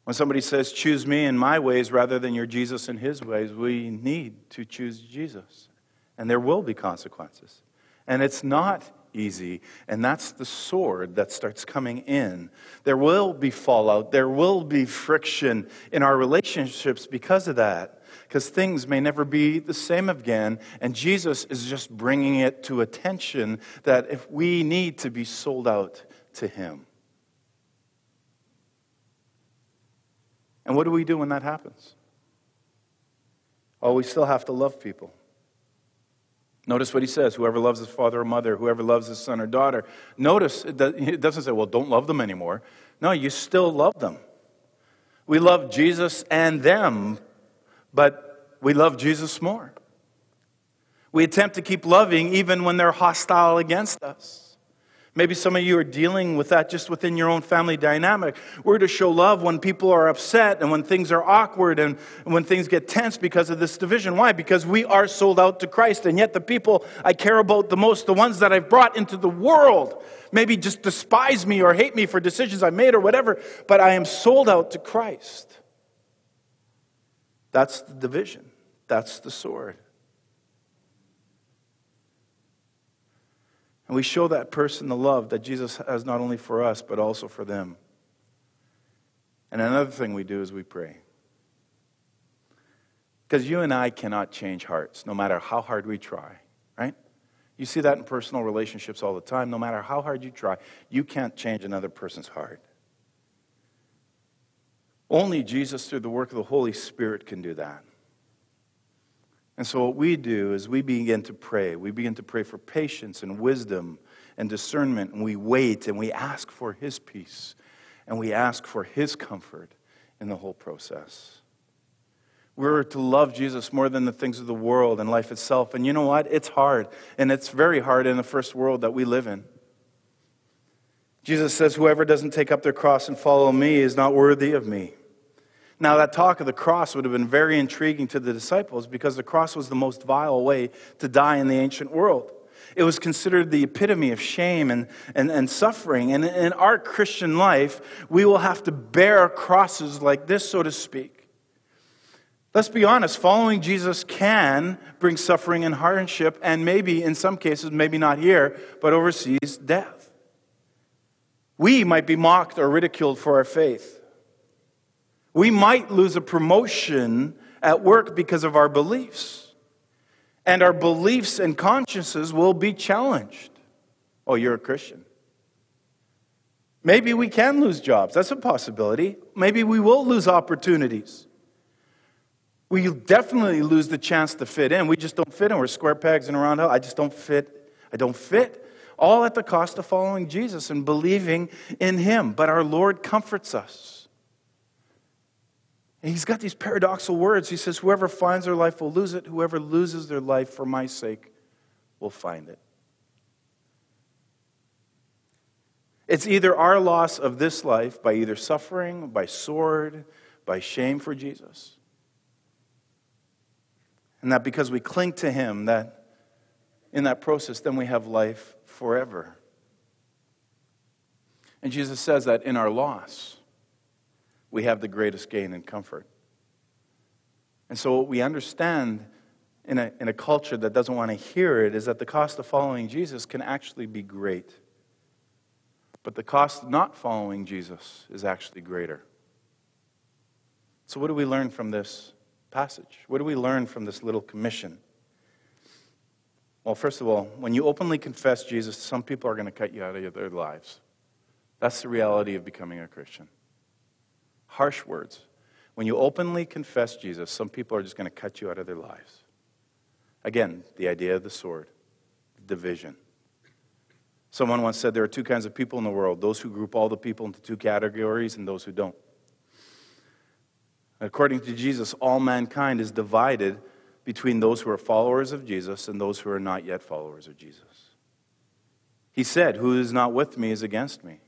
When somebody says, choose me in my ways rather than your Jesus in his ways, we need to choose Jesus. And there will be consequences. And it's not easy. And that's the sword that starts coming in. There will be fallout, there will be friction in our relationships because of that. Because things may never be the same again. And Jesus is just bringing it to attention that if we need to be sold out to Him. And what do we do when that happens? Oh, we still have to love people. Notice what he says whoever loves his father or mother, whoever loves his son or daughter. Notice it *laughs* doesn't say, well, don't love them anymore. No, you still love them. We love Jesus and them, but we love Jesus more. We attempt to keep loving even when they're hostile against us. Maybe some of you are dealing with that just within your own family dynamic. We're to show love when people are upset and when things are awkward and when things get tense because of this division. Why? Because we are sold out to Christ. And yet, the people I care about the most, the ones that I've brought into the world, maybe just despise me or hate me for decisions I made or whatever, but I am sold out to Christ. That's the division, that's the sword. And we show that person the love that Jesus has not only for us, but also for them. And another thing we do is we pray. Because you and I cannot change hearts, no matter how hard we try, right? You see that in personal relationships all the time. No matter how hard you try, you can't change another person's heart. Only Jesus, through the work of the Holy Spirit, can do that. And so, what we do is we begin to pray. We begin to pray for patience and wisdom and discernment, and we wait and we ask for His peace and we ask for His comfort in the whole process. We're to love Jesus more than the things of the world and life itself. And you know what? It's hard. And it's very hard in the first world that we live in. Jesus says, Whoever doesn't take up their cross and follow me is not worthy of me. Now, that talk of the cross would have been very intriguing to the disciples because the cross was the most vile way to die in the ancient world. It was considered the epitome of shame and, and, and suffering. And in our Christian life, we will have to bear crosses like this, so to speak. Let's be honest, following Jesus can bring suffering and hardship, and maybe in some cases, maybe not here, but overseas, death. We might be mocked or ridiculed for our faith. We might lose a promotion at work because of our beliefs. And our beliefs and consciences will be challenged. Oh, you're a Christian. Maybe we can lose jobs. That's a possibility. Maybe we will lose opportunities. We definitely lose the chance to fit in. We just don't fit in. We're square pegs in a round hole. I just don't fit. I don't fit. All at the cost of following Jesus and believing in Him. But our Lord comforts us. And He's got these paradoxical words. He says, Whoever finds their life will lose it. Whoever loses their life for my sake will find it. It's either our loss of this life by either suffering, by sword, by shame for Jesus and that because we cling to Him, that in that process, then we have life forever. And Jesus says that in our loss, we have the greatest gain and comfort. And so, what we understand in a, in a culture that doesn't want to hear it is that the cost of following Jesus can actually be great. But the cost of not following Jesus is actually greater. So, what do we learn from this passage? What do we learn from this little commission? Well, first of all, when you openly confess Jesus, some people are going to cut you out of their lives. That's the reality of becoming a Christian. Harsh words. When you openly confess Jesus, some people are just going to cut you out of their lives. Again, the idea of the sword, division. Someone once said there are two kinds of people in the world those who group all the people into two categories and those who don't. According to Jesus, all mankind is divided between those who are followers of Jesus and those who are not yet followers of Jesus. He said, Who is not with me is against me.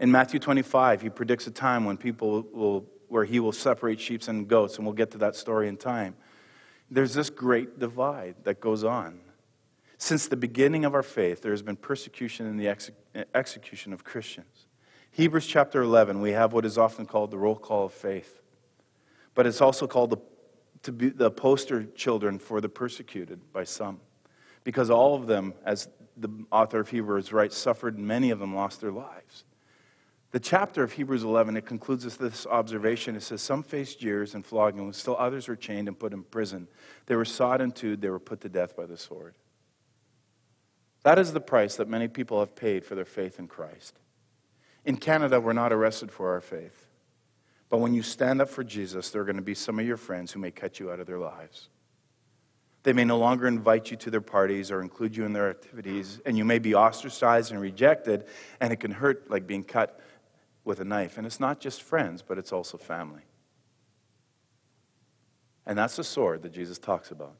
In Matthew 25, he predicts a time when people will, where he will separate sheep and goats, and we'll get to that story in time. There's this great divide that goes on. Since the beginning of our faith, there has been persecution and the ex- execution of Christians. Hebrews chapter 11, we have what is often called the roll call of faith but it's also called the, to be the poster children for the persecuted by some. Because all of them, as the author of Hebrews writes, suffered, many of them lost their lives. The chapter of Hebrews 11, it concludes with this observation. It says, Some faced jeers and flogging, still others were chained and put in prison. They were sawed in two, they were put to death by the sword. That is the price that many people have paid for their faith in Christ. In Canada, we're not arrested for our faith. But when you stand up for Jesus, there are going to be some of your friends who may cut you out of their lives. They may no longer invite you to their parties or include you in their activities, and you may be ostracized and rejected, and it can hurt like being cut with a knife. And it's not just friends, but it's also family. And that's the sword that Jesus talks about.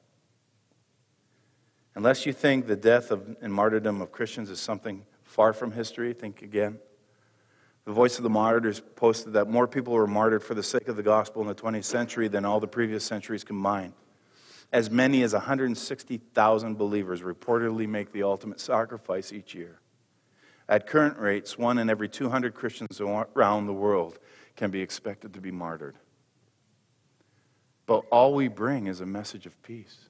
Unless you think the death of, and martyrdom of Christians is something far from history, think again. The Voice of the Martyrs posted that more people were martyred for the sake of the gospel in the 20th century than all the previous centuries combined. As many as 160,000 believers reportedly make the ultimate sacrifice each year. At current rates, one in every 200 Christians around the world can be expected to be martyred. But all we bring is a message of peace.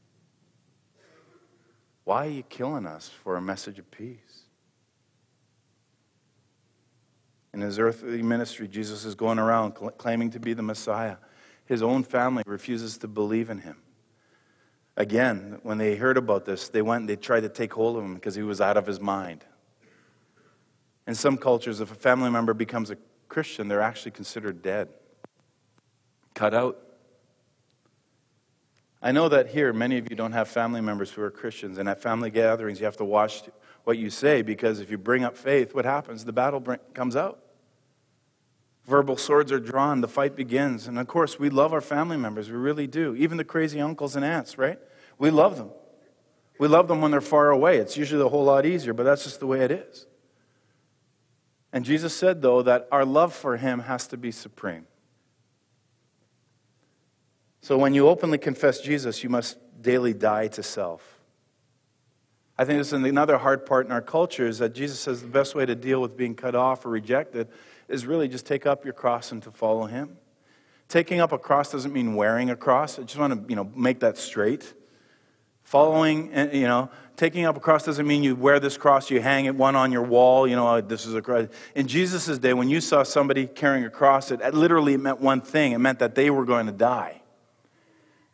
Why are you killing us for a message of peace? In his earthly ministry, Jesus is going around cl- claiming to be the Messiah. His own family refuses to believe in him. Again, when they heard about this, they went and they tried to take hold of him because he was out of his mind. In some cultures, if a family member becomes a Christian, they're actually considered dead, cut out. I know that here, many of you don't have family members who are Christians, and at family gatherings, you have to watch what you say because if you bring up faith, what happens? The battle comes out. Verbal swords are drawn, the fight begins. And of course, we love our family members, we really do. Even the crazy uncles and aunts, right? We love them. We love them when they're far away. It's usually a whole lot easier, but that's just the way it is. And Jesus said, though, that our love for him has to be supreme. So when you openly confess Jesus, you must daily die to self. I think this is another hard part in our culture is that Jesus says the best way to deal with being cut off or rejected is really just take up your cross and to follow him. Taking up a cross doesn't mean wearing a cross. I just want to, you know, make that straight. Following, eh, you know, taking up a cross doesn't mean you wear this cross, you hang it one on your wall, you know, this is a cross. In Jesus' day, when you saw somebody carrying a cross, it literally meant one thing. It meant that they were going to die.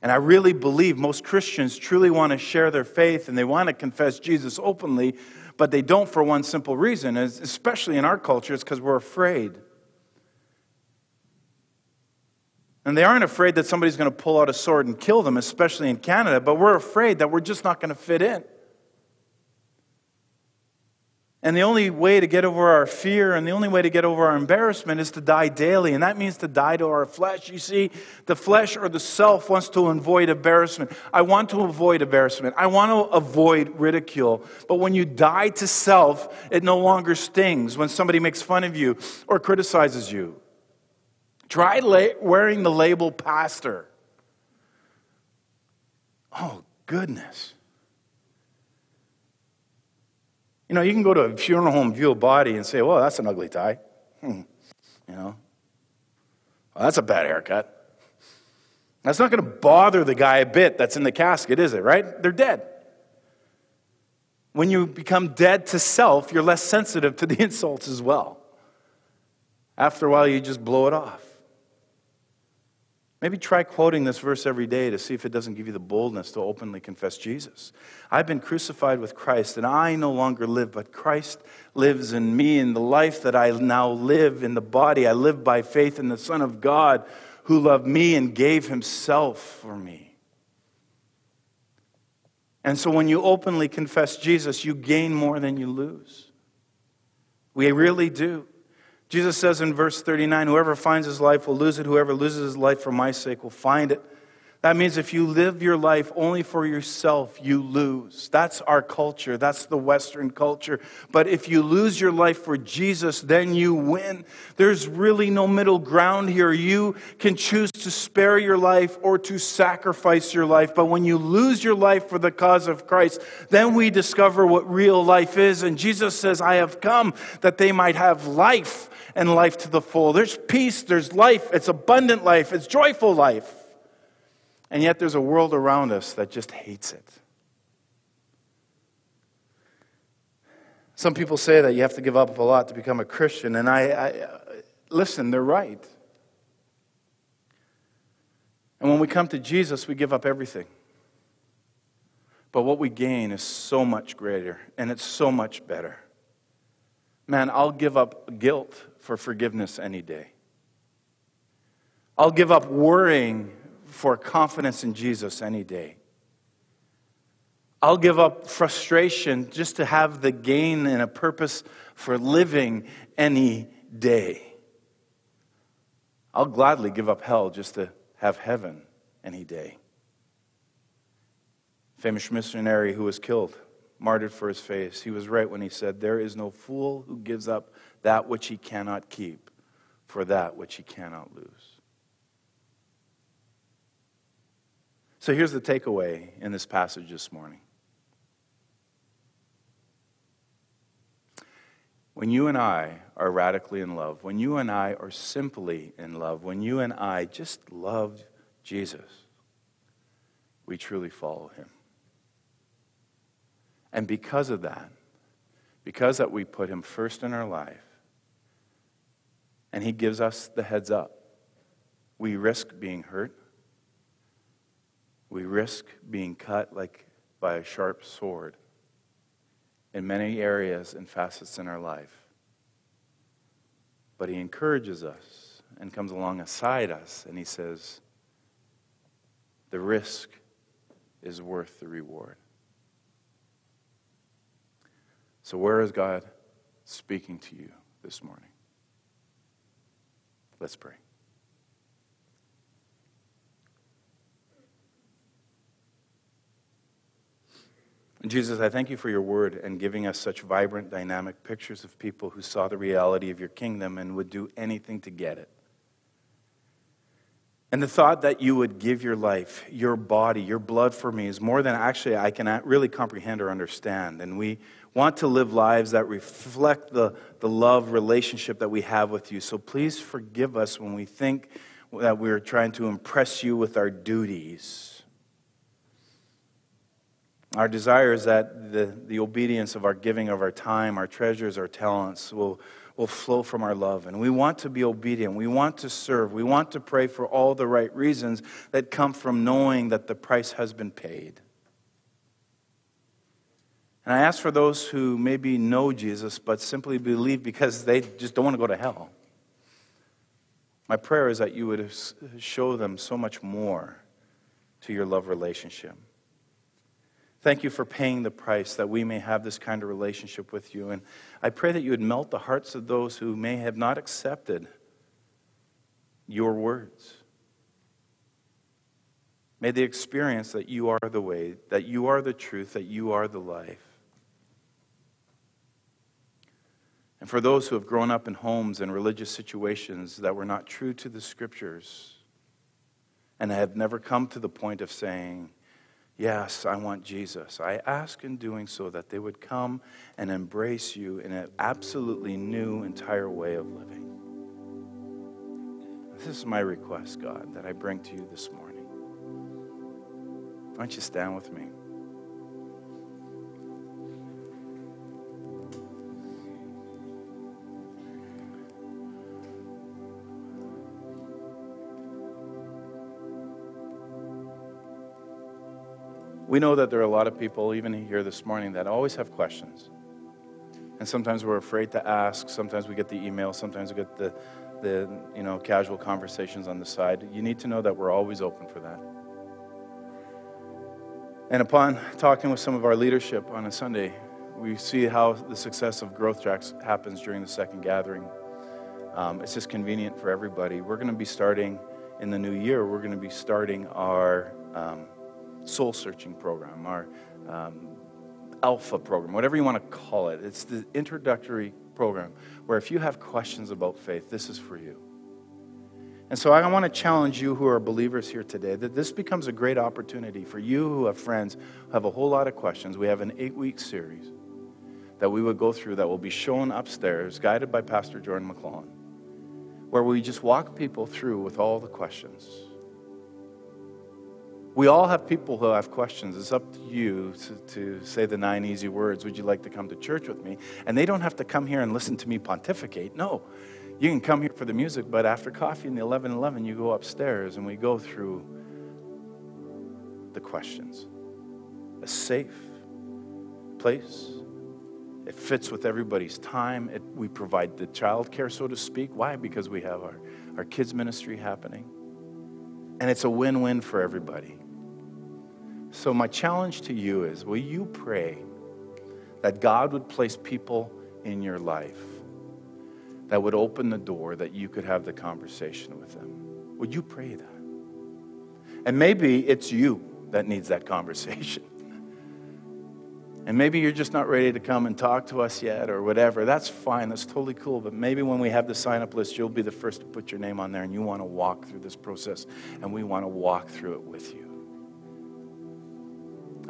And I really believe most Christians truly want to share their faith and they want to confess Jesus openly, but they don't for one simple reason, especially in our culture, it's because we're afraid. And they aren't afraid that somebody's going to pull out a sword and kill them, especially in Canada, but we're afraid that we're just not going to fit in. And the only way to get over our fear and the only way to get over our embarrassment is to die daily. And that means to die to our flesh. You see, the flesh or the self wants to avoid embarrassment. I want to avoid embarrassment. I want to avoid ridicule. But when you die to self, it no longer stings when somebody makes fun of you or criticizes you. Try la- wearing the label pastor. Oh, goodness. You know, you can go to a funeral home, view a body, and say, well, that's an ugly tie. Hmm. You know, well, that's a bad haircut. That's not going to bother the guy a bit that's in the casket, is it, right? They're dead. When you become dead to self, you're less sensitive to the *laughs* insults as well. After a while, you just blow it off. Maybe try quoting this verse every day to see if it doesn't give you the boldness to openly confess Jesus. I've been crucified with Christ, and I no longer live, but Christ lives in me. In the life that I now live in the body, I live by faith in the Son of God who loved me and gave himself for me. And so when you openly confess Jesus, you gain more than you lose. We really do. Jesus says in verse 39 Whoever finds his life will lose it. Whoever loses his life for my sake will find it. That means if you live your life only for yourself, you lose. That's our culture. That's the Western culture. But if you lose your life for Jesus, then you win. There's really no middle ground here. You can choose to spare your life or to sacrifice your life. But when you lose your life for the cause of Christ, then we discover what real life is. And Jesus says, I have come that they might have life and life to the full. There's peace, there's life, it's abundant life, it's joyful life. And yet there's a world around us that just hates it. Some people say that you have to give up a lot to become a Christian, and I, I listen, they're right. And when we come to Jesus, we give up everything. But what we gain is so much greater, and it's so much better. Man, I'll give up guilt for forgiveness any day. I'll give up worrying for confidence in Jesus any day. I'll give up frustration just to have the gain and a purpose for living any day. I'll gladly give up hell just to have heaven any day. Famous missionary who was killed, martyred for his faith, he was right when he said, There is no fool who gives up that which he cannot keep for that which he cannot lose. So here's the takeaway in this passage this morning. When you and I are radically in love, when you and I are simply in love, when you and I just love Jesus, we truly follow him. And because of that, because that we put him first in our life, and he gives us the heads up, we risk being hurt. We risk being cut like by a sharp sword in many areas and facets in our life. But he encourages us and comes alongside us and he says, the risk is worth the reward. So, where is God speaking to you this morning? Let's pray. Jesus, I thank you for your word and giving us such vibrant, dynamic pictures of people who saw the reality of your kingdom and would do anything to get it. And the thought that you would give your life, your body, your blood for me is more than actually I can really comprehend or understand. And we want to live lives that reflect the, the love relationship that we have with you. So please forgive us when we think that we're trying to impress you with our duties our desire is that the, the obedience of our giving of our time, our treasures, our talents will, will flow from our love. And we want to be obedient. We want to serve. We want to pray for all the right reasons that come from knowing that the price has been paid. And I ask for those who maybe know Jesus but simply believe because they just don't want to go to hell. My prayer is that you would show them so much more to your love relationship. Thank you for paying the price that we may have this kind of relationship with you. And I pray that you would melt the hearts of those who may have not accepted your words. May they experience that you are the way, that you are the truth, that you are the life. And for those who have grown up in homes and religious situations that were not true to the scriptures and have never come to the point of saying, Yes, I want Jesus. I ask in doing so that they would come and embrace you in an absolutely new, entire way of living. This is my request, God, that I bring to you this morning. Why don't you stand with me? We know that there are a lot of people, even here this morning, that always have questions. And sometimes we're afraid to ask. Sometimes we get the email. Sometimes we get the, the you know, casual conversations on the side. You need to know that we're always open for that. And upon talking with some of our leadership on a Sunday, we see how the success of Growth Tracks happens during the second gathering. Um, it's just convenient for everybody. We're going to be starting in the new year, we're going to be starting our um, soul searching program, our um, alpha program, whatever you want to call it. It's the introductory program where if you have questions about faith, this is for you. And so I want to challenge you who are believers here today that this becomes a great opportunity for you who have friends who have a whole lot of questions. We have an eight week series that we would go through that will be shown upstairs, guided by Pastor Jordan McClellan, where we just walk people through with all the questions. We all have people who have questions. It's up to you to, to, say the nine easy words. Would you like to come to church with me? And they don't have to come here and listen to me pontificate. No, you can come here for the music, but after coffee in the 1111, you go upstairs and we go through the questions. A safe place. It fits with everybody's time. It, we provide the child care, so to speak. Why? Because we have our, our kids' ministry happening. And it's a win win for everybody. So, my challenge to you is will you pray that God would place people in your life that would open the door that you could have the conversation with them? Would you pray that? And maybe it's you that needs that conversation. *laughs* And maybe you're just not ready to come and talk to us yet or whatever. That's fine. That's totally cool. But maybe when we have the sign up list, you'll be the first to put your name on there and you want to walk through this process. And we want to walk through it with you.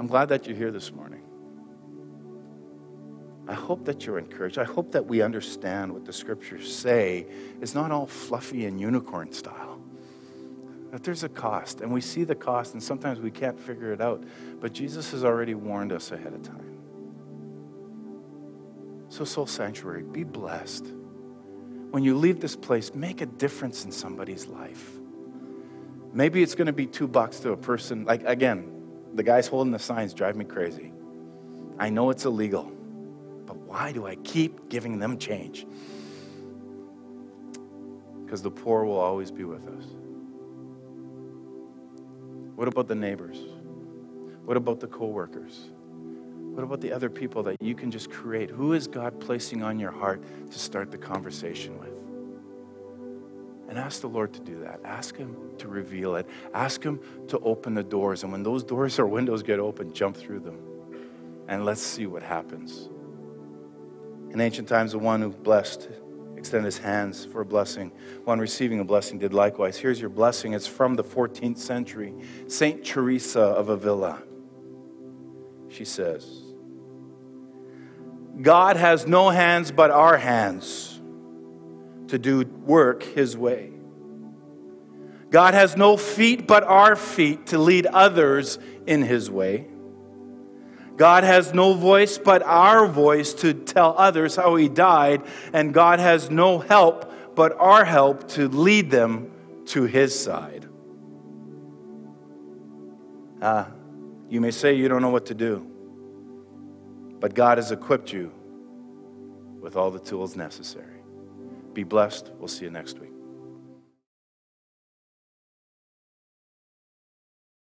I'm glad that you're here this morning. I hope that you're encouraged. I hope that we understand what the scriptures say is not all fluffy and unicorn style. That there's a cost, and we see the cost, and sometimes we can't figure it out. But Jesus has already warned us ahead of time. So, Soul Sanctuary, be blessed. When you leave this place, make a difference in somebody's life. Maybe it's going to be two bucks to a person. Like, again, the guys holding the signs drive me crazy. I know it's illegal, but why do I keep giving them change? Because the poor will always be with us. What about the neighbors? What about the coworkers? What about the other people that you can just create? Who is God placing on your heart to start the conversation with? And ask the Lord to do that. Ask Him to reveal it. Ask Him to open the doors. And when those doors or windows get open, jump through them. And let's see what happens. In ancient times, the one who blessed extended his hands for a blessing. One receiving a blessing did likewise. Here's your blessing. It's from the 14th century. Saint Teresa of Avila. She says, God has no hands but our hands to do work His way. God has no feet but our feet to lead others in His way. God has no voice but our voice to tell others how He died. And God has no help but our help to lead them to His side. Ah, uh, you may say you don't know what to do, but God has equipped you with all the tools necessary. Be blessed. We'll see you next week.